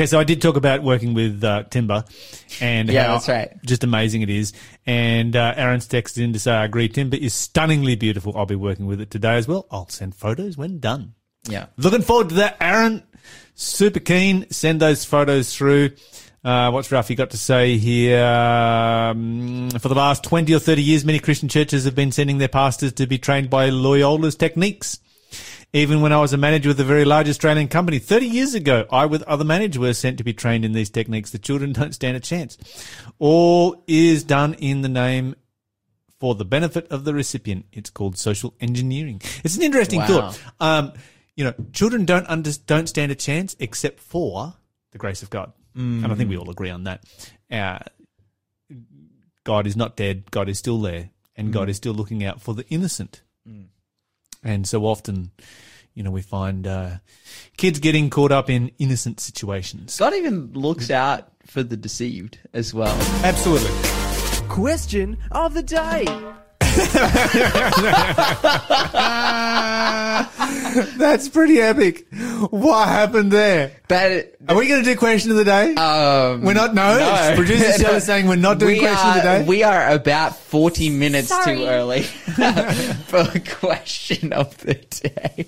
Okay, so I did talk about working with uh, timber, and Yeah, how that's right. Just amazing it is. And uh, Aaron's texted in to say, "I agree. Timber is stunningly beautiful. I'll be working with it today as well. I'll send photos when done. Yeah. Looking forward to that, Aaron. Super keen. Send those photos through. Uh, what's Ralphie got to say here? Um, for the last 20 or 30 years, many Christian churches have been sending their pastors to be trained by Loyola's techniques. Even when I was a manager with a very large Australian company 30 years ago, I with other managers were sent to be trained in these techniques. The children don't stand a chance. All is done in the name for the benefit of the recipient. It's called social engineering. It's an interesting Wow. thought. Um, you know, children don't under, don't stand a chance except for the grace of God, and I think we all agree on that. Uh, God is not dead. God is still there, and God is still looking out for the innocent. And so often, you know, we find uh, kids getting caught up in innocent situations. God even looks out for the deceived as well. Absolutely. Question of the day. That's pretty epic. What happened there? But Are we going to do question of the day? um, we're not. No, no. producer Shell is saying we're not doing we question are, of the day. We are about 40 minutes Sorry. too early for a question of the day.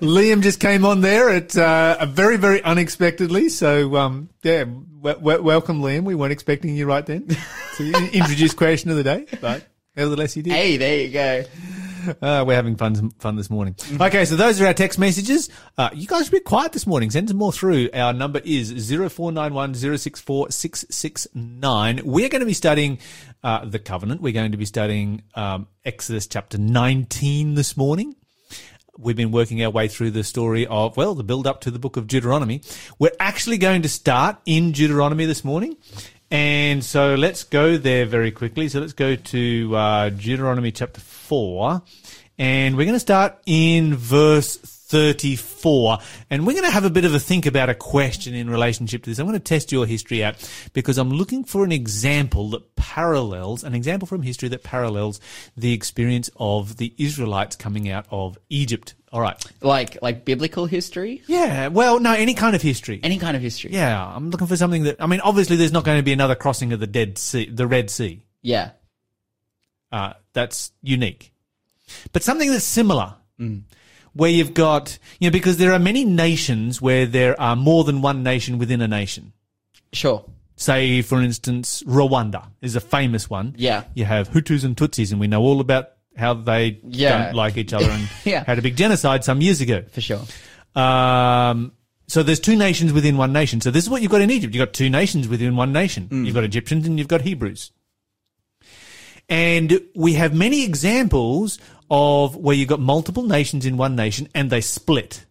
Liam just came on there at uh, a very, very unexpectedly. So, um, yeah, w- w- welcome, Liam. We weren't expecting you right then to introduce question of the day, but nevertheless, you did. Hey, there you go. Uh, we're having fun fun this morning. Okay, so those are our text messages. Uh, you guys are a bit quiet this morning. Send some more through. Our number is 0491 064 669. We're going to be studying uh, the covenant. We're going to be studying um, Exodus chapter 19 this morning. We've been working our way through the story of, well, the build up to the book of Deuteronomy. We're actually going to start in Deuteronomy this morning. And so let's go there very quickly. So let's go to uh, Deuteronomy chapter 4. And we're going to start in verse 34. And we're going to have a bit of a think about a question in relationship to this. I'm going to test your history out because I'm looking for an example that parallels, an example from history that parallels the experience of the Israelites coming out of Egypt. All right. Like, like biblical history? Yeah. Well, no, any kind of history. Any kind of history. Yeah. I'm looking for something that, I mean, obviously there's not going to be another crossing of the Dead Sea, the Red Sea. Yeah. Uh, that's unique. But something that's similar, where you've got, you know, because there are many nations where there are more than one nation within a nation. Sure. Say, for instance, Rwanda is a famous one. Yeah. You have Hutus and Tutsis, and we know all about how they Yeah. don't like each other and Yeah. had a big genocide some years ago. For sure. Um, so there's two nations within one nation. So this is what you've got in Egypt. You've got two nations within one nation. You've got Egyptians and you've got Hebrews. And we have many examples of where you've got multiple nations in one nation and they split.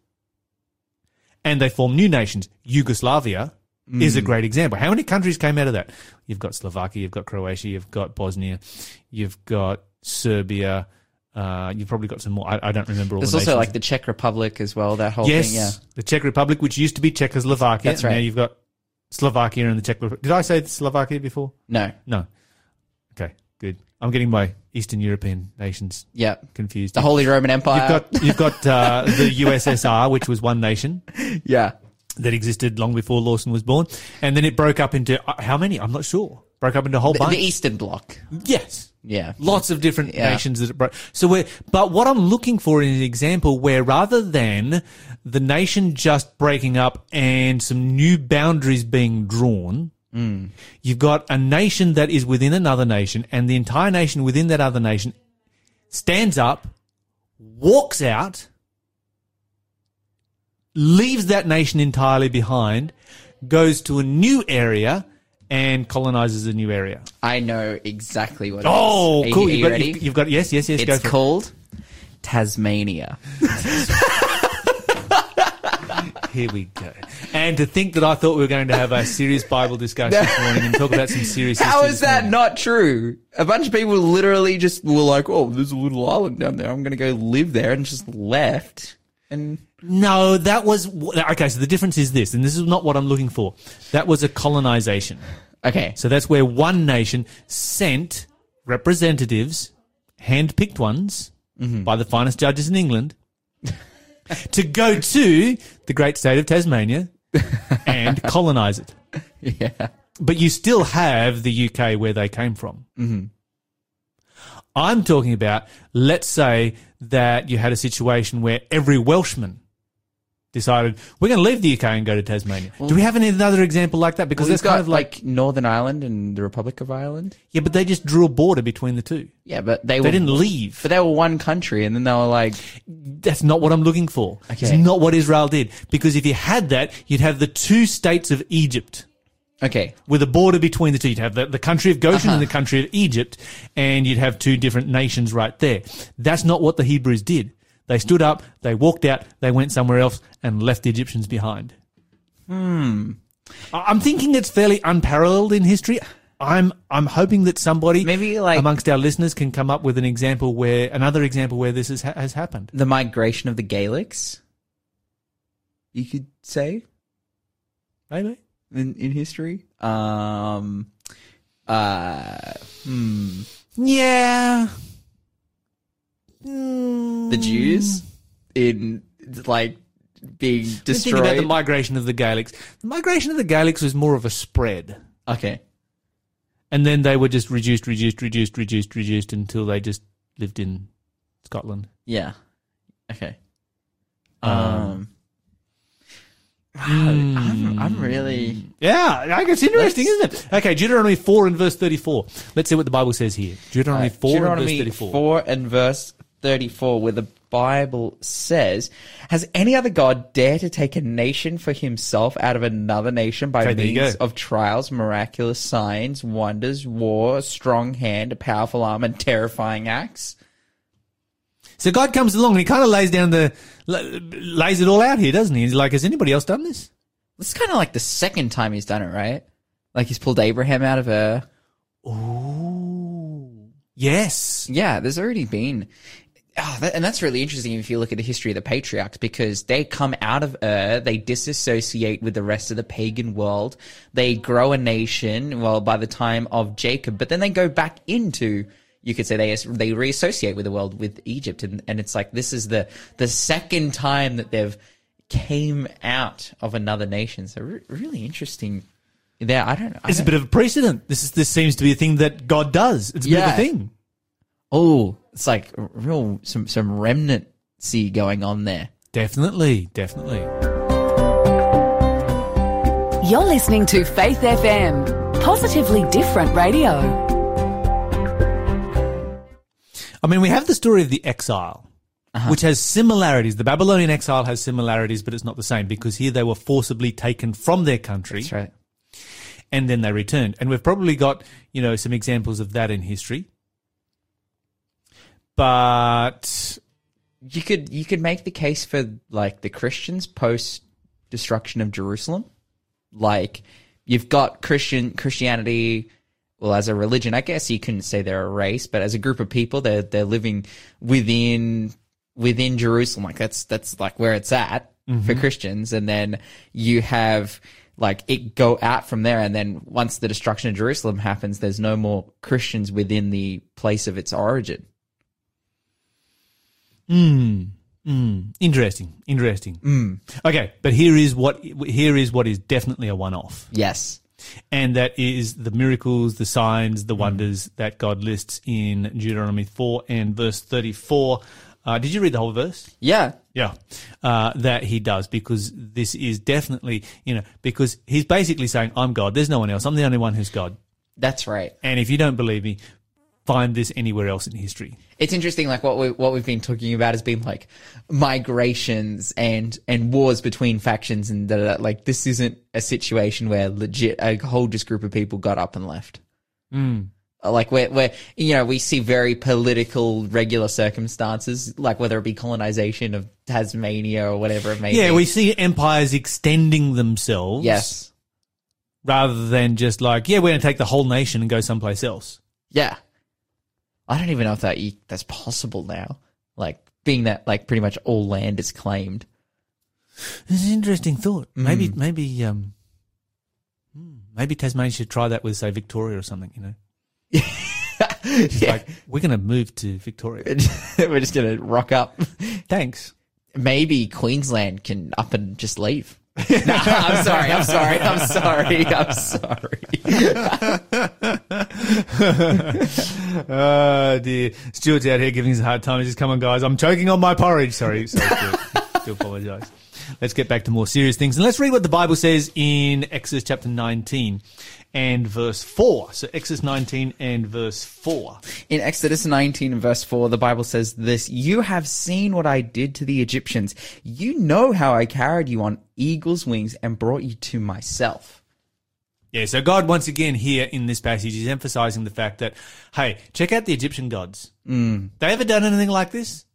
And they form new nations. Yugoslavia is a great example. How many countries came out of that? You've got Slovakia, you've got Croatia, you've got Bosnia, you've got Serbia, uh, you've probably got some more. I, I don't remember all There's the also nations. like the Czech Republic as well, that whole Yes, thing. Yeah. the Czech Republic, which used to be Czechoslovakia. That's right. Now you've got Slovakia and the Czech Republic. Did I say Slovakia before? No. No. Okay, good. I'm getting my Eastern European nations Yeah. confused. The Holy Roman Empire. You've got you've got uh, the USSR, which was one nation yeah. that existed long before Lawson was born, and then it broke up into uh, how many? I'm not sure. Broke up into a whole The, bunch. the Eastern Bloc. yes. Yeah. Lots of different Yeah. nations that it broke. So we're, but what I'm looking for is an example where rather than the nation just breaking up and some new boundaries being drawn, mm. you've got a nation that is within another nation and the entire nation within that other nation stands up, walks out, leaves that nation entirely behind, goes to a new area and colonizes a new area. I know exactly what it is. Oh, Are cool! You've you got, ready? You've, you've got yes, yes, yes. go it's for it. called Tasmania. Here we go. And to think that I thought we were going to have a serious Bible discussion this morning and talk about some serious. How is that morning. not true? A bunch of people literally just were like, "Oh, there's a little island down there. I'm going to go live there," and just left. And No, that was okay. So the difference is this, and this is not what I'm looking for. That was a colonization. okay, So that's where one nation sent representatives, hand-picked ones Mm-hmm. by the finest judges in England, to go to the great state of Tasmania and colonize it. Yeah. But you still have the UK where they came from. Mm-hmm. I'm talking about, let's say that you had a situation where every Welshman decided, we're going to leave the UK and go to Tasmania. Do we have any other example like that? Because Well, that's kind of like, like Northern Ireland and the Republic of Ireland. yeah, but they just drew a border between the two. Yeah, but they, They were, didn't leave. But they were one country, and then they were like, That's not what I'm looking for. Okay. It's not what Israel did. Because if you had that, you'd have the two states of Egypt. okay, with a border between the two. You'd have the, the country of Goshen Uh-huh. and the country of Egypt, and you'd have two different nations right there. That's not what the Hebrews did. They stood up, they walked out, they went somewhere else, and left the Egyptians behind. Hmm. I'm thinking it's fairly unparalleled in history. I'm I'm hoping that somebody Maybe, like- amongst our listeners can come up with an example where another example where this has, has happened. the migration of the Gaelics. You could say Maybe. in in history. Um, uh, hmm, Yeah. The Jews in like being Think about the migration of the Gaelics. The migration of the Gaelics was more of a spread. okay, And then they were just reduced, reduced, reduced, reduced, reduced until they just lived in Scotland. yeah, okay. Um, Um, I'm, I'm really Yeah, like, it's interesting, Let's- isn't it? Okay, Deuteronomy 4 and verse 34. Let's see what the Bible says here. Deuteronomy 4 Deuteronomy and verse 34. 4 and verse 34, where the Bible says, Has any other God dare to take a nation for himself out of another nation by Okay, means of trials, miraculous signs, wonders, war, a strong hand, a powerful arm, and terrifying acts? So God comes along and he kind of lays down the, lays it all out here, doesn't he? He's like, has anybody else done this? This is kind of like the second time he's done it, right? Like he's pulled Abraham out of a. Ooh. Yes. Yeah, there's already been. Oh, that, and that's really interesting if you look at the history of the patriarchs because they come out of Ur, they disassociate with the rest of the pagan world, they grow a nation. Well, by the time of Jacob, but then they go back into. You could say they they reassociate with the world with Egypt, and, and it's like this is the the second time that they've came out of another nation. So re- really interesting. There, I don't. I It's a don't- bit of a precedent. This is, this seems to be a thing that God does. It's a bit of a thing. Oh, it's like real some some remnancy going on there. Definitely, definitely. You're listening to Faith FM, positively different radio. I mean, we have the story of the exile, Uh-huh. which has similarities. The Babylonian exile has similarities, but it's not the same because here they were forcibly taken from their country That's right. and then they returned. And we've probably got, you know, some examples of that in history. But You could you could make the case for like the Christians post destruction of Jerusalem. Like you've got Christian Christianity well as a religion, I guess you couldn't say they're a race, but as a group of people they're they're living within within Jerusalem. Like that's that's like where it's at for mm-hmm. Christians. And then you have like it go out from there and then once the destruction of Jerusalem happens, there's no more Christians within the place of its origin. Interesting, interesting. Okay, but here is what here is what is definitely a one-off. Yes. and that is the miracles, the signs, the wonders that God lists in Deuteronomy 4 and verse 34. Uh, did you read the whole verse? Yeah. Yeah. Uh, that he does because this is definitely, you know, because he's basically saying, I'm God. There's no one else. I'm the only one who's God. That's right. And if you don't believe me, find this anywhere else in history. It's interesting, like what we what we've been talking about has been like migrations and and wars between factions, and da. like this isn't a situation where legit a whole just group of people got up and left. Uh, Like where where you know we see very political regular circumstances, like whether it be colonization of Tasmania or whatever it may Yeah, be. Yeah, we see empires extending themselves. yes, Rather than just like, yeah, we're going to take the whole nation and go someplace else. yeah. I don't even know if that that's possible now. Like being that like pretty much all land is claimed. It's an interesting thought. Mm. Maybe, maybe, um, hmm, maybe Tasmania should try that with, say, Victoria or something. You know, Yeah. like we're going to move to Victoria. We're just gonna rock up. Thanks. Maybe Queensland can up and just leave. Nah, I'm sorry. I'm sorry. I'm sorry. I'm sorry. Oh dear. Stuart's out here giving us a hard time. He's just, come on guys, I'm choking on my porridge. Sorry, sorry, do apologise. Let's get back to more serious things. And let's read what the Bible says in Exodus chapter 19 and verse 4. So Exodus 19 and verse 4. In Exodus 19 and verse 4, the Bible says this You have seen what I did to the Egyptians. You know how I carried you on eagle's wings and brought you to myself. Yeah, so God once again here in this passage is emphasizing the fact that, hey, check out the Egyptian gods. Mm. They ever done anything like this?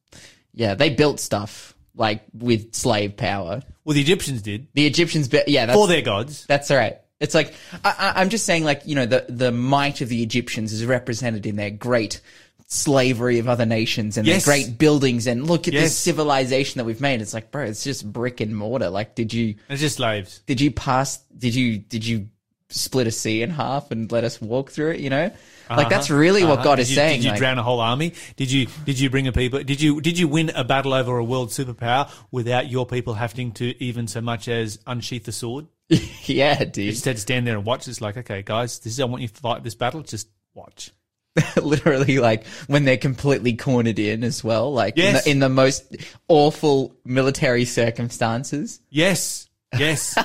Yeah, they built stuff like with slave power. Well, the Egyptians did The Egyptians, yeah, that's, for their gods. That's all right. It's like I, I, I'm just saying, like you know, the the might of the Egyptians is represented in their great slavery of other nations and Yes. their great buildings. And look at Yes. this civilization that we've made. It's like, bro, it's just brick and mortar. Like, did you It's just slaves. did you pass? Did you did you split a sea in half and let us walk through it? You know, like that's really what Uh-huh. God Did is you, saying. Did you like- drown a whole army? Did you did you bring a people? Did you did you win a battle over a world superpower without your people having to even so much as unsheath the sword? yeah, You dude. just had to stand there and watch. It's like, okay, guys, this is I want you to fight this battle. Just watch. literally like when they're completely cornered in as well, like in, the, in the most awful military circumstances. Yes, yes.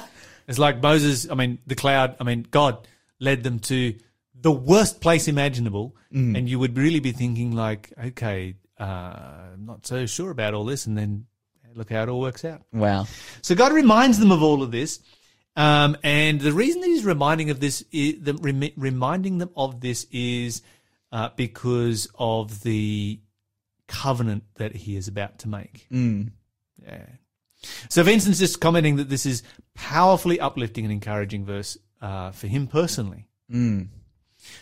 it's like Moses. I mean, the cloud. I mean, God led them to the worst place imaginable, and you would really be thinking like, okay, uh, I'm not so sure about all this, and then look how it all works out. Wow. So God reminds them of all of this. Um, and the reason that he's reminding of this, is, the, remi- reminding them of this is uh, because of the covenant that he is about to make. Yeah. So Vincent's just commenting that this is powerfully uplifting and encouraging verse uh, for him personally.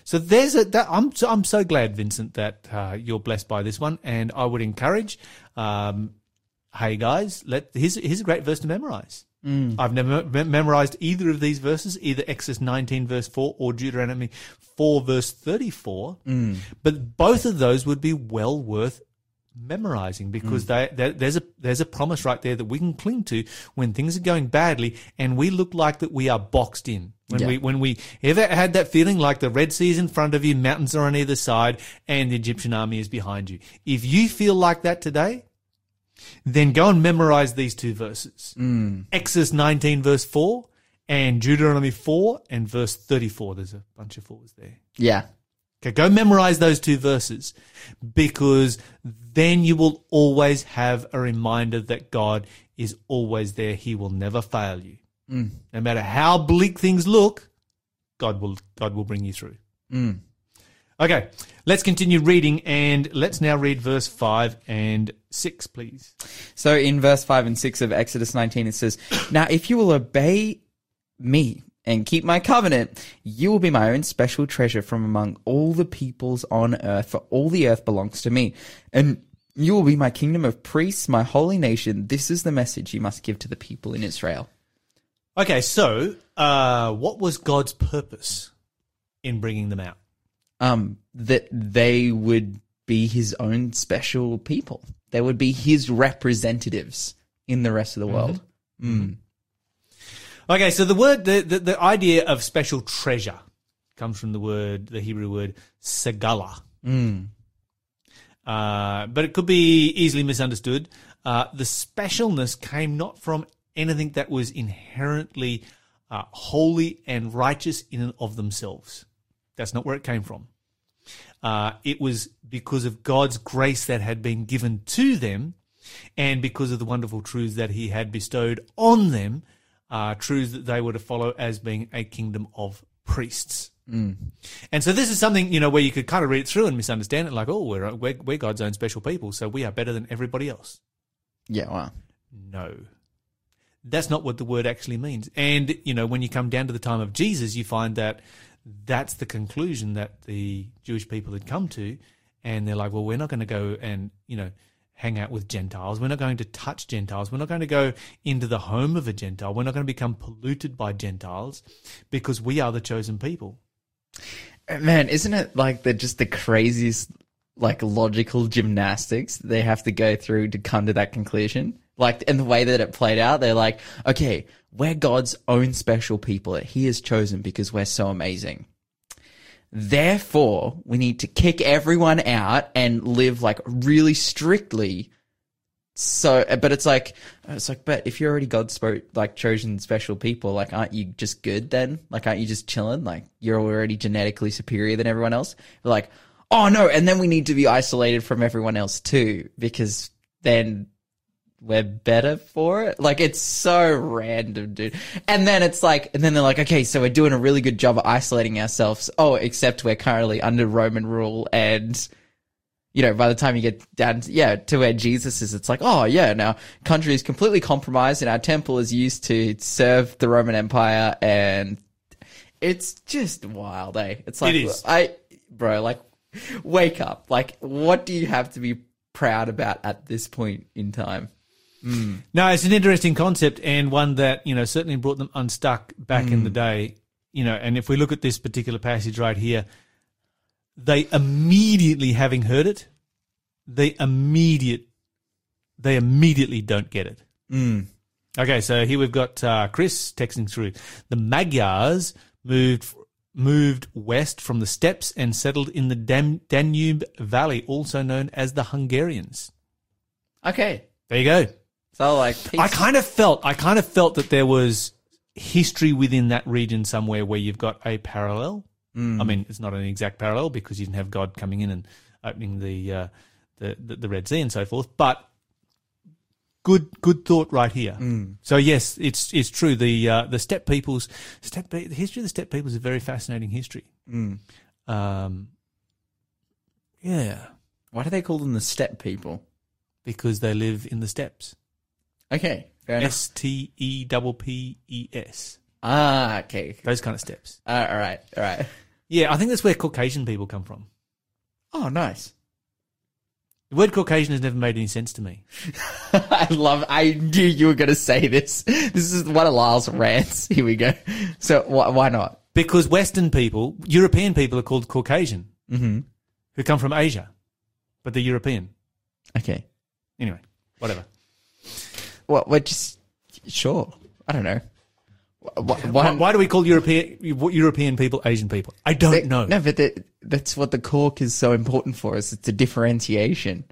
So there's a that I'm so, I'm so glad Vincent that uh, you're blessed by this one, and I would encourage, um, hey guys, let here's here's a great verse to memorize. Mm. I've never me- memorized either of these verses, either Exodus 19 verse 4 or Deuteronomy 4 verse 34, mm. but both of those would be well worth memorizing because mm. they, there- there's a there's a promise right there that we can cling to when things are going badly and we look like that we are boxed in. When Yeah. we when we ever had that feeling like the red sea is in front of you mountains are on either side and the egyptian army is behind you. If you feel like that today then go and memorize these two verses mm. exodus 19 verse 4 and deuteronomy 4 and verse 34 there's a bunch of fours there Yeah. Okay, go memorize those two verses because then you will always have a reminder that God is always there. He will never fail you. Mm. No matter how bleak things look, God will, God will bring you through. Mm. Okay, let's continue reading and let's now read verse 5 and 6, please. So in verse 5 and 6 of Exodus 19, it says, Now if you will obey me and keep my covenant, you will be my own special treasure from among all the peoples on earth, for all the earth belongs to me. And you will be my kingdom of priests, my holy nation. This is the message you must give to the people in Israel. Okay, so uh, what was God's purpose in bringing them out? Um, that they would be his own special people. They would be his representatives in the rest of the world. Okay, so the word, the, the, the idea of special treasure comes from the word, the Hebrew word segala. Uh, but it could be easily misunderstood. Uh, the specialness came not from anything that was inherently uh, holy and righteous in and of themselves. That's not where it came from. Uh, it was because of God's grace that had been given to them and because of the wonderful truths that he had bestowed on them, uh, truths that they were to follow as being a kingdom of priests. And so this is something, you know, where you could kind of read it through and misunderstand it like, oh, we're, we're, we're God's own special people, so we are better than everybody else. Yeah, wow. No. That's not what the word actually means. And, you know, when you come down to the time of Jesus, you find that that's the conclusion that the Jewish people had come to. And they're like, well, we're not going to go and, you know, hang out with Gentiles. We're not going to touch Gentiles. We're not going to go into the home of a Gentile. We're not going to become polluted by Gentiles because we are the chosen people. Uh, man, isn't it like the just the craziest like logical gymnastics they have to go through to come to that conclusion? Like, and the way that it played out, they're like, okay, we're God's own special people that He has chosen because we're so amazing. Therefore, we need to kick everyone out and live like really strictly. So, but it's like, it's like, but if you're already God's spo- like chosen special people, like, aren't you just good then? Like, aren't you just chilling? Like, you're already genetically superior than everyone else. They're like, oh no, and then we need to be isolated from everyone else too, because then we're better for it. Like it's so random, dude. And then it's like, and then they're like, okay, so we're doing a really good job of isolating ourselves. Oh, except we're currently under Roman rule and. You know, by the time you get down, to, yeah, to where Jesus is, it's like, oh yeah, now country is completely compromised, and our temple is used to serve the Roman Empire, and it's just wild, eh? It's like, It is. I, bro, like, wake up. Like, what do you have to be proud about at this point in time? Mm. No, it's an interesting concept and one that, you know, certainly brought them unstuck back in the mm. day. You know, and if we look at this particular passage right here, they immediately having heard it, they immediate they immediately don't get it. Mm. Okay, so here we've got uh, Chris texting through. The Magyars moved moved west from the steppes and settled in the Dan- Danube Valley, also known as the Hungarians. Okay. There you go. So, like, I kind of felt I kind of felt that there was history within that region somewhere where you've got a parallel. I mean, it's not an exact parallel because you didn't have God coming in and opening the uh, the, the the Red Sea and so forth, but good good thought right here. So yes, it's it's true. The uh, the steppe peoples steppe the history of the steppe peoples is a very fascinating history. Um, yeah, why do they call them the steppe people? because they live in the steppes. Okay. S T E double P E S. Ah, okay. Those kind of steps. Uh, all right. All right. Yeah, I think that's where Caucasian people come from. Oh, nice. The word Caucasian has never made any sense to me. I love. I knew you were going to say this. This is one of Lyle's rants. Here we go. So wh- why not? Because Western people, European people are called Caucasian, Mm-hmm. who come from Asia, but they're European. Okay. Anyway, whatever. Well, we're just sure. I don't know. Wh- wh- Why, Why? why do we call European European people Asian people? I don't know. No, but the, that's what the cork is so important for us. It's a differentiation.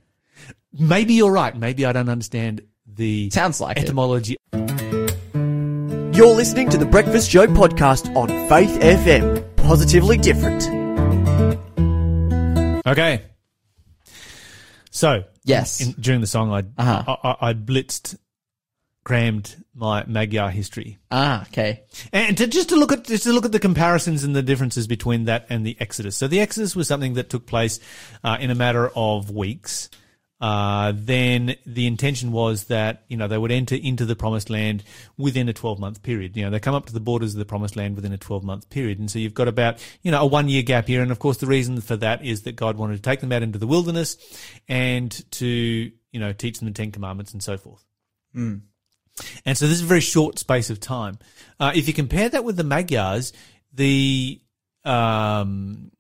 Maybe you're right. Maybe I don't understand the Sounds like it. etymology. You're listening to the Breakfast Show podcast on Faith FM. Positively different. Okay. So Yes. in, during the song, I, Uh-huh. I, I I blitzed, crammed my Magyar history. ah, okay. And to, just to look at just to look at the comparisons and the differences between that and the Exodus. So the Exodus was something that took place uh, in a matter of weeks. Uh, then the intention was that you know they would enter into the promised land within a 12 month period. You know they come up to the borders of the promised land within a 12 month period, and so you've got about you know a one year gap here. And of course the reason for that is that God wanted to take them out into the wilderness and to you know teach them the Ten Commandments and so forth. And so this is a very short space of time. Uh, if you compare that with the Magyars, the um,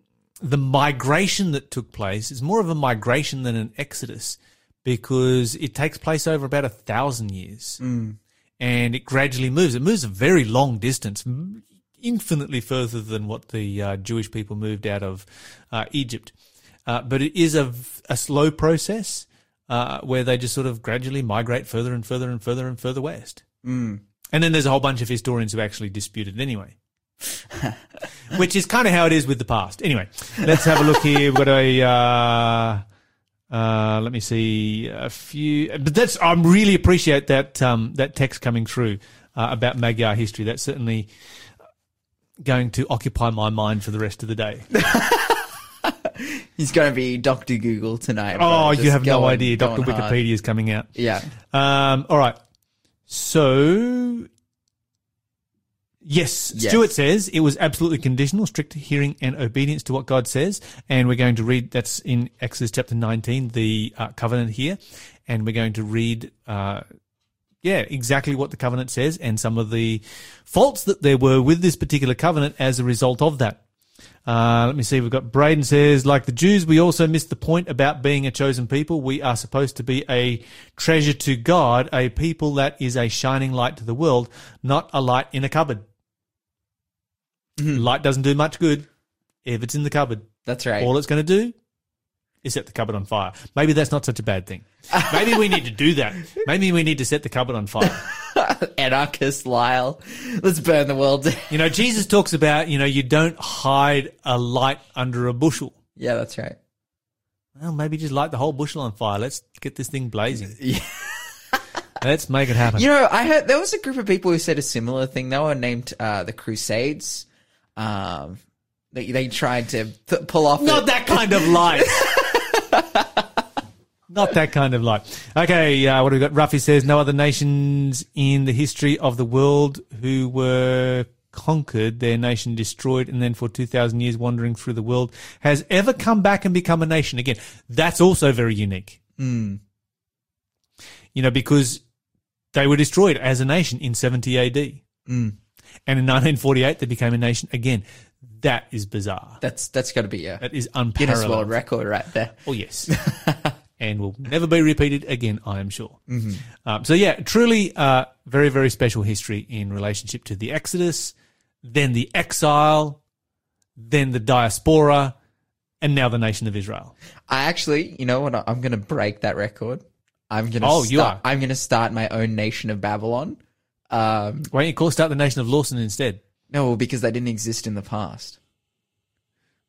the migration that took place is more of a migration than an exodus because it takes place over about a thousand years, and it gradually moves. It moves a very long distance, infinitely further than what the uh, Jewish people moved out of uh, Egypt. Uh, but it is a, a slow process uh, where they just sort of gradually migrate further and further and further and further west. And then there's a whole bunch of historians who actually dispute it anyway. Which is kind of how it is with the past. Anyway, let's have a look here. We've got a, uh, uh, let me see a few, but that's, I really appreciate that, um, that text coming through, uh, about Magyar history. That's certainly going to occupy my mind for the rest of the day. He's going to be Doctor Google tonight. bro. Oh, you have no idea. Dr. going hard. Wikipedia is coming out. Yeah. Um, all right. So, yes, Yes. Stuart says it was absolutely conditional, strict hearing and obedience to what God says. And we're going to read, that's in Exodus chapter 19, the uh, covenant here. And we're going to read, uh, yeah, exactly what the covenant says and some of the faults that there were with this particular covenant as a result of that. Uh, let me see. We've got Braden says, like the Jews, we also missed the point about being a chosen people. We are supposed to be a treasure to God, a people that is a shining light to the world, not a light in a cupboard. Light doesn't do much good if it's in the cupboard. That's right. All it's going to do is set the cupboard on fire. Maybe that's not such a bad thing. Maybe we need to do that. Maybe we need to set the cupboard on fire. Anarchist Lyle. Let's burn the world. down. You know, Jesus talks about, you know, you don't hide a light under a bushel. yeah, that's right. Well, maybe just light the whole bushel on fire. Let's get this thing blazing. Yeah. Let's make it happen. You know, I heard there was a group of people who said a similar thing. They were named uh, the Crusades. Um, they they tried to th- pull off. Not the- that kind of light. Not that kind of light. Okay, uh, what have we got? Ruffy says, no other nations in the history of the world who were conquered, their nation destroyed, and then for 2,000 years wandering through the world has ever come back and become a nation again. That's also very unique. You know, because they were destroyed as a nation in 70 AD. And in 1948, they became a nation again. That is bizarre. That's that's got to be a That is Guinness unparalleled. World Record right there. Oh yes, and will never be repeated again. I am sure. Um, so yeah, truly, uh, very very special history in relationship to the Exodus, then the exile, then the diaspora, and now the nation of Israel. I actually, you know what? I'm going to break that record. I'm going to. Oh, you start, are? I'm going to start my own nation of Babylon. Um, Why don't you call start the nation of Lawson instead? no, because they didn't exist in the past.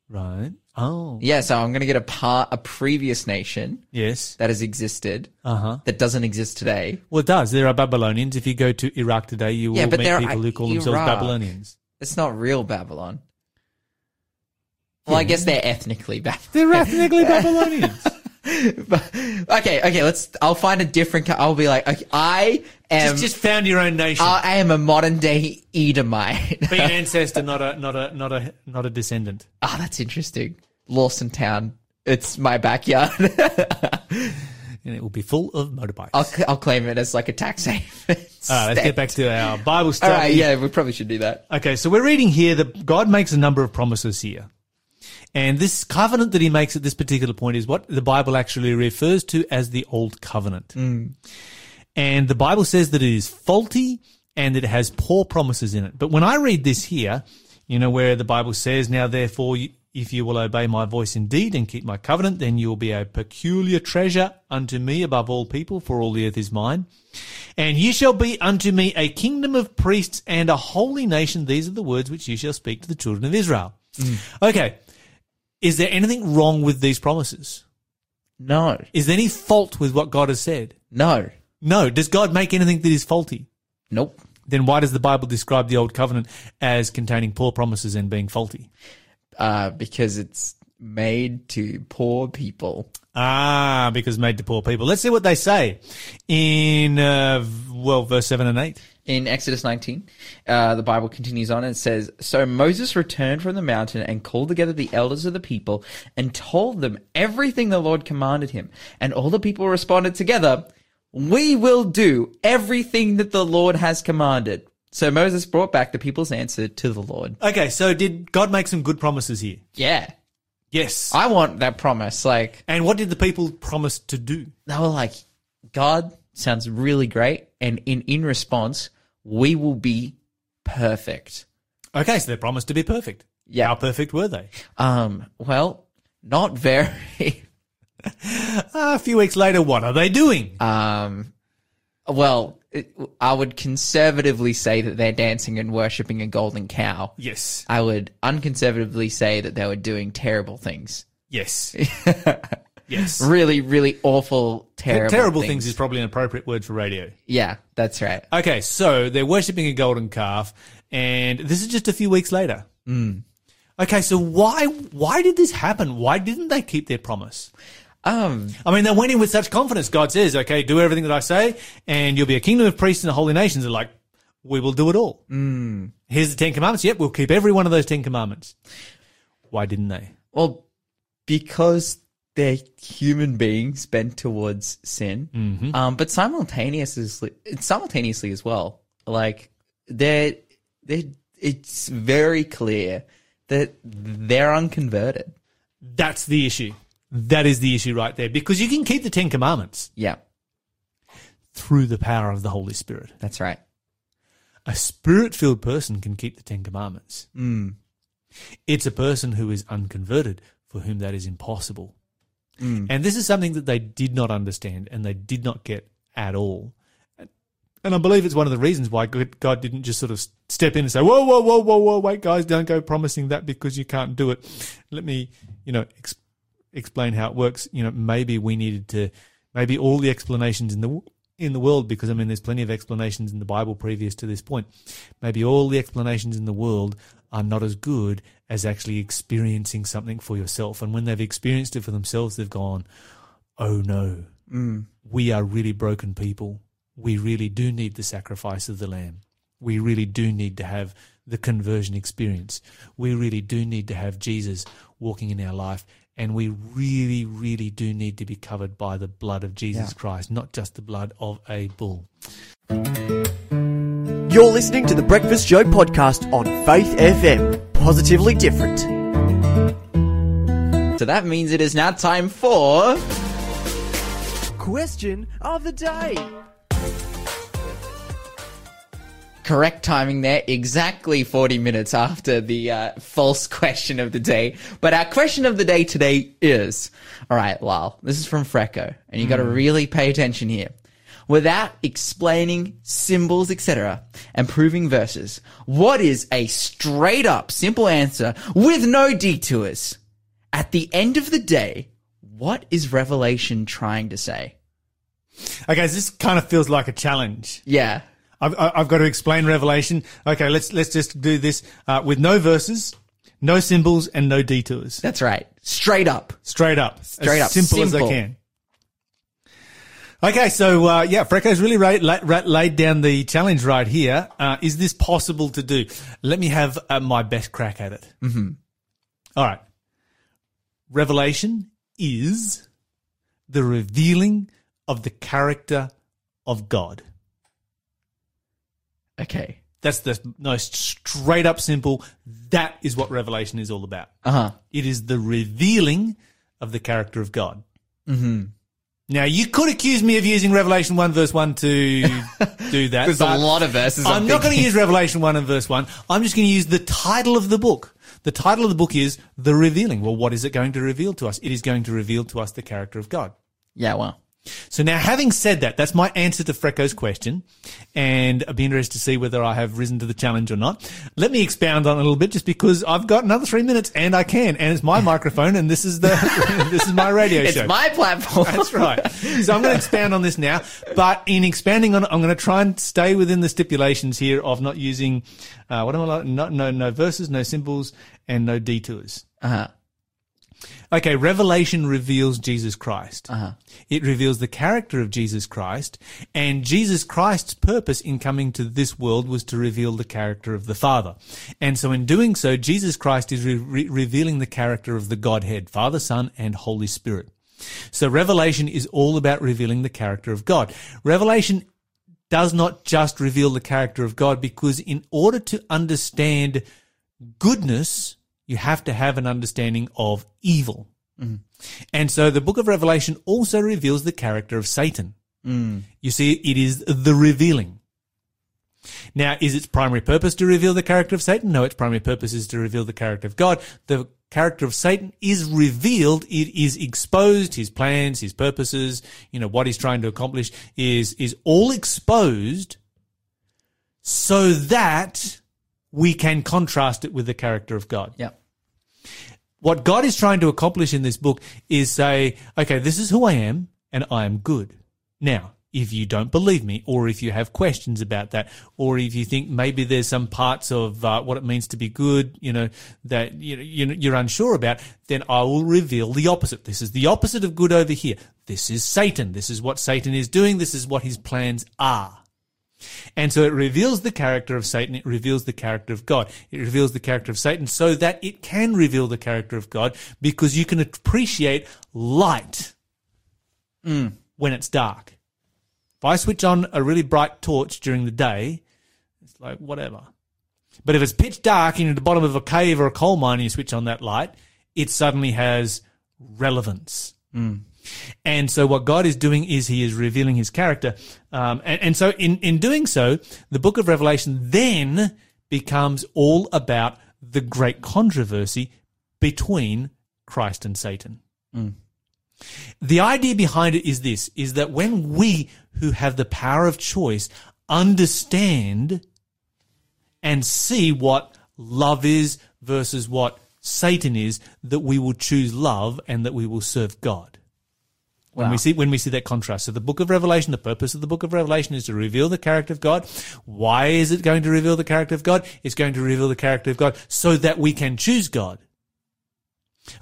Right. Oh. Yeah, so I'm going to get a part, a previous nation Yes. that has existed Uh huh. that doesn't exist today. Well, it does. There are Babylonians. If you go to Iraq today, you will Yeah, but meet people are- who call themselves Babylonians. It's not real Babylon. Well, I guess they're ethnically Babylon. They're ethnically Babylonians. Okay, okay, let's. I'll find a different. I'll be like, okay, I am. just, just found your own nation. I am a modern day Edomite. Be an ancestor, not a not a not a not a descendant. Ah, that's interesting. Lawson Town. It's my backyard. And it will be full of motorbikes. I'll, I'll claim it as like a tax haven. All right, let's get back to our Bible study. right, yeah, we probably should do that. Okay, so we're reading here that God makes a number of promises here. And this covenant that he makes at this particular point is what the Bible actually refers to as the Old Covenant. Hmm. And the Bible says that it is faulty and it has poor promises in it. But when I read this here, you know, where the Bible says, Now therefore, you- if you will obey my voice indeed and keep my covenant, then you will be a peculiar treasure unto me above all people, for all the earth is mine. And you shall be unto me a kingdom of priests and a holy nation. These are the words which you shall speak to the children of Israel. Hmm. Okay. Is there anything wrong with these promises? No, Is there any fault with what God has said? no, No. Does God make anything that is faulty? nope. Then why does the Bible describe the Old Covenant as containing poor promises and being faulty? Uh, because it's made to poor people. Ah, because made to poor people. Let's see what they say in, uh, well, verse 7 and 8. In Exodus 19, uh, the Bible continues on and says, So Moses returned from the mountain and called together the elders of the people and told them everything the Lord commanded him. And all the people responded together, We will do everything that the Lord has commanded. So Moses brought back the people's answer to the Lord. Okay, so did God make some good promises here? Yeah. Yes. I want that promise. Like, and what did the people promise to do? they were like, God sounds really great. And in, in response, we will be perfect. Okay, so they promised to be perfect. Yeah. How perfect were they? Um, well, not very. A few weeks later, what are they doing? Um, well, it, I would conservatively say that they're dancing and worshipping a golden cow. yes. I would unconservatively say that they were doing terrible things. Yes. yes. Really, really awful, terrible, Terrible things. things is probably an appropriate word for radio. yeah, that's right. Okay, so they're worshipping a golden calf, and this is just a few weeks later. Mm. Okay, so why why did this happen? Why didn't they keep their promise? Um, I mean, they went in with such confidence. God says, "Okay, do everything that I say, and you'll be a kingdom of priests and holy nations." They're like, "We will do it all." Mm. Here's the Ten Commandments. Yep, we'll keep every one of those Ten Commandments. Why didn't they? well, because they're human beings bent towards sin, Mm-hmm. um, but simultaneously, simultaneously as well, like they're they it's very clear that they're unconverted. That's the issue. That is the issue right there. Because you can keep the Ten Commandments Yeah, through the power of the Holy Spirit. that's right. A spirit filled person can keep the Ten Commandments. Mm. It's a person who is unconverted for whom that is impossible. Mm. And this is something that they did not understand and they did not get at all. And I believe it's one of the reasons why God didn't just sort of step in and say, whoa, whoa, whoa, whoa, whoa, wait, guys, don't go promising that because you can't do it. Let me, you know, ex- explain how it works. You know, maybe we needed to, maybe all the explanations in the, in the world, because I mean, there's plenty of explanations in the Bible previous to this point. Maybe all the explanations in the world are not as good as actually experiencing something for yourself. And when they've experienced it for themselves, they've gone, oh no, mm. we are really broken people. We really do need the sacrifice of the lamb. We really do need to have the conversion experience. We really do need to have Jesus walking in our life. And we really, really do need to be covered by the blood of Jesus Yeah. Christ, not just the blood of a bull. You're listening to the Breakfast Show podcast on Faith FM. Positively different. So that means it is now time for. Question of the day. Correct timing there, exactly 40 minutes after the uh, false question of the day. But our question of the day today is all right, Lyle, this is from Freco, and you got to really pay attention here. Without explaining symbols, etc., and proving verses, what is a straight up simple answer with no detours? At the end of the day, what is Revelation trying to say? Okay, so this kind of feels like a challenge. Yeah. I've, I- I've got to explain Revelation. Okay, let's let's just do this uh, with no verses, no symbols, and no detours. That's right. Straight up. Straight up, Straight as up. simple, as I can. Okay, so uh, yeah, Freco's really ra- la- ra- laid down the challenge right here. Uh, is this possible to do? Let me have uh, my best crack at it. Mm-hmm. All right. Revelation is the revealing of the character of God. Okay. That's the most straight up simple. That is what Revelation is all about. Uh huh. It is the revealing of the character of God. Mm-hmm. Now, you could accuse me of using Revelation 1 verse 1 to do that. There's a lot of verses. I'm, I'm not going to use Revelation 1 and verse 1. I'm just going to use the title of the book. The title of the book is The Revealing. Well, what is it going to reveal to us? It is going to reveal to us the character of God. Yeah, well. So now, having said that, that's my answer to Freco's question, and I'd be interested to see whether I have risen to the challenge or not. Let me expound on it a little bit, just because I've got another three minutes, and I can, and it's my microphone, and this is the this is my radio It's show. my platform. That's right. So I'm going to expand on this now, but in expanding on it, I'm going to try and stay within the stipulations here of not using uh, what am I like? No, no, no verses, no symbols, and no detours. Uh-huh. Okay, Revelation reveals Jesus Christ. Uh-huh. It reveals the character of Jesus Christ, and Jesus Christ's purpose in coming to this world was to reveal the character of the Father. And so in doing so, Jesus Christ is re- re- revealing the character of the Godhead, Father, Son, and Holy Spirit. So Revelation is all about revealing the character of God. Revelation does not just reveal the character of God because in order to understand goodness, you have to have an understanding of evil. Mm. And so the book of Revelation also reveals the character of Satan. Mm. You see, it is the revealing. Now, is its primary purpose to reveal the character of Satan? No, its primary purpose is to reveal the character of God. The character of Satan is revealed. It is exposed. His plans, his purposes, you know, what he's trying to accomplish is, is all exposed so that we can contrast it with the character of God Yeah. what God is trying to accomplish in this book is say, okay, this is who I am and I am good. Now, if you don't believe me, or if you have questions about that, or if you think maybe there's some parts of uh, what it means to be good, you know, that you know, you're unsure about, then I will reveal the opposite. This is the opposite of good over here. This is Satan. This is what Satan is doing. This is what his plans are. And so it reveals the character of Satan. It reveals the character of God. It reveals the character of Satan so that it can reveal the character of God because you can appreciate light mm. when it's dark. If I switch on a really bright torch during the day, it's like whatever. But if it's pitch dark and you're at the bottom of a cave or a coal mine and you switch on that light, it suddenly has relevance. Mm. And so what God is doing is he is revealing his character. Um, and, and so in, in doing so, the book of Revelation then becomes all about the great controversy between Christ and Satan. The idea behind it is this, is that when we who have the power of choice understand and see what love is versus what Satan is, that we will choose love and that we will serve God. When we see when we see that contrast. So the book of Revelation, the purpose of the book of Revelation is to reveal the character of God. Why is it going to reveal the character of God? It's going to reveal the character of God so that we can choose God.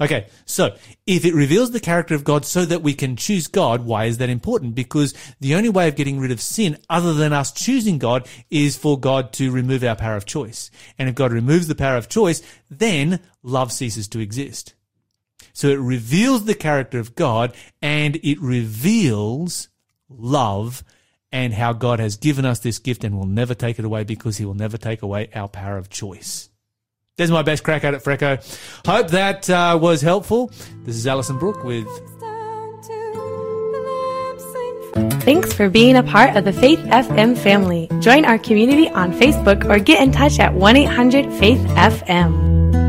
Okay, so if it reveals the character of God so that we can choose God, why is that important? Because the only way of getting rid of sin other than us choosing God is for God to remove our power of choice. And if God removes the power of choice, then love ceases to exist. So it reveals the character of God and it reveals love and how God has given us this gift and will never take it away because he will never take away our power of choice. There's my best crack at it, Freco. Hope that uh, was helpful. This is Alison Brooke with Thanks for being a part of the Faith FM family. Join our community on Facebook or get in touch at 1 800 Faith FM.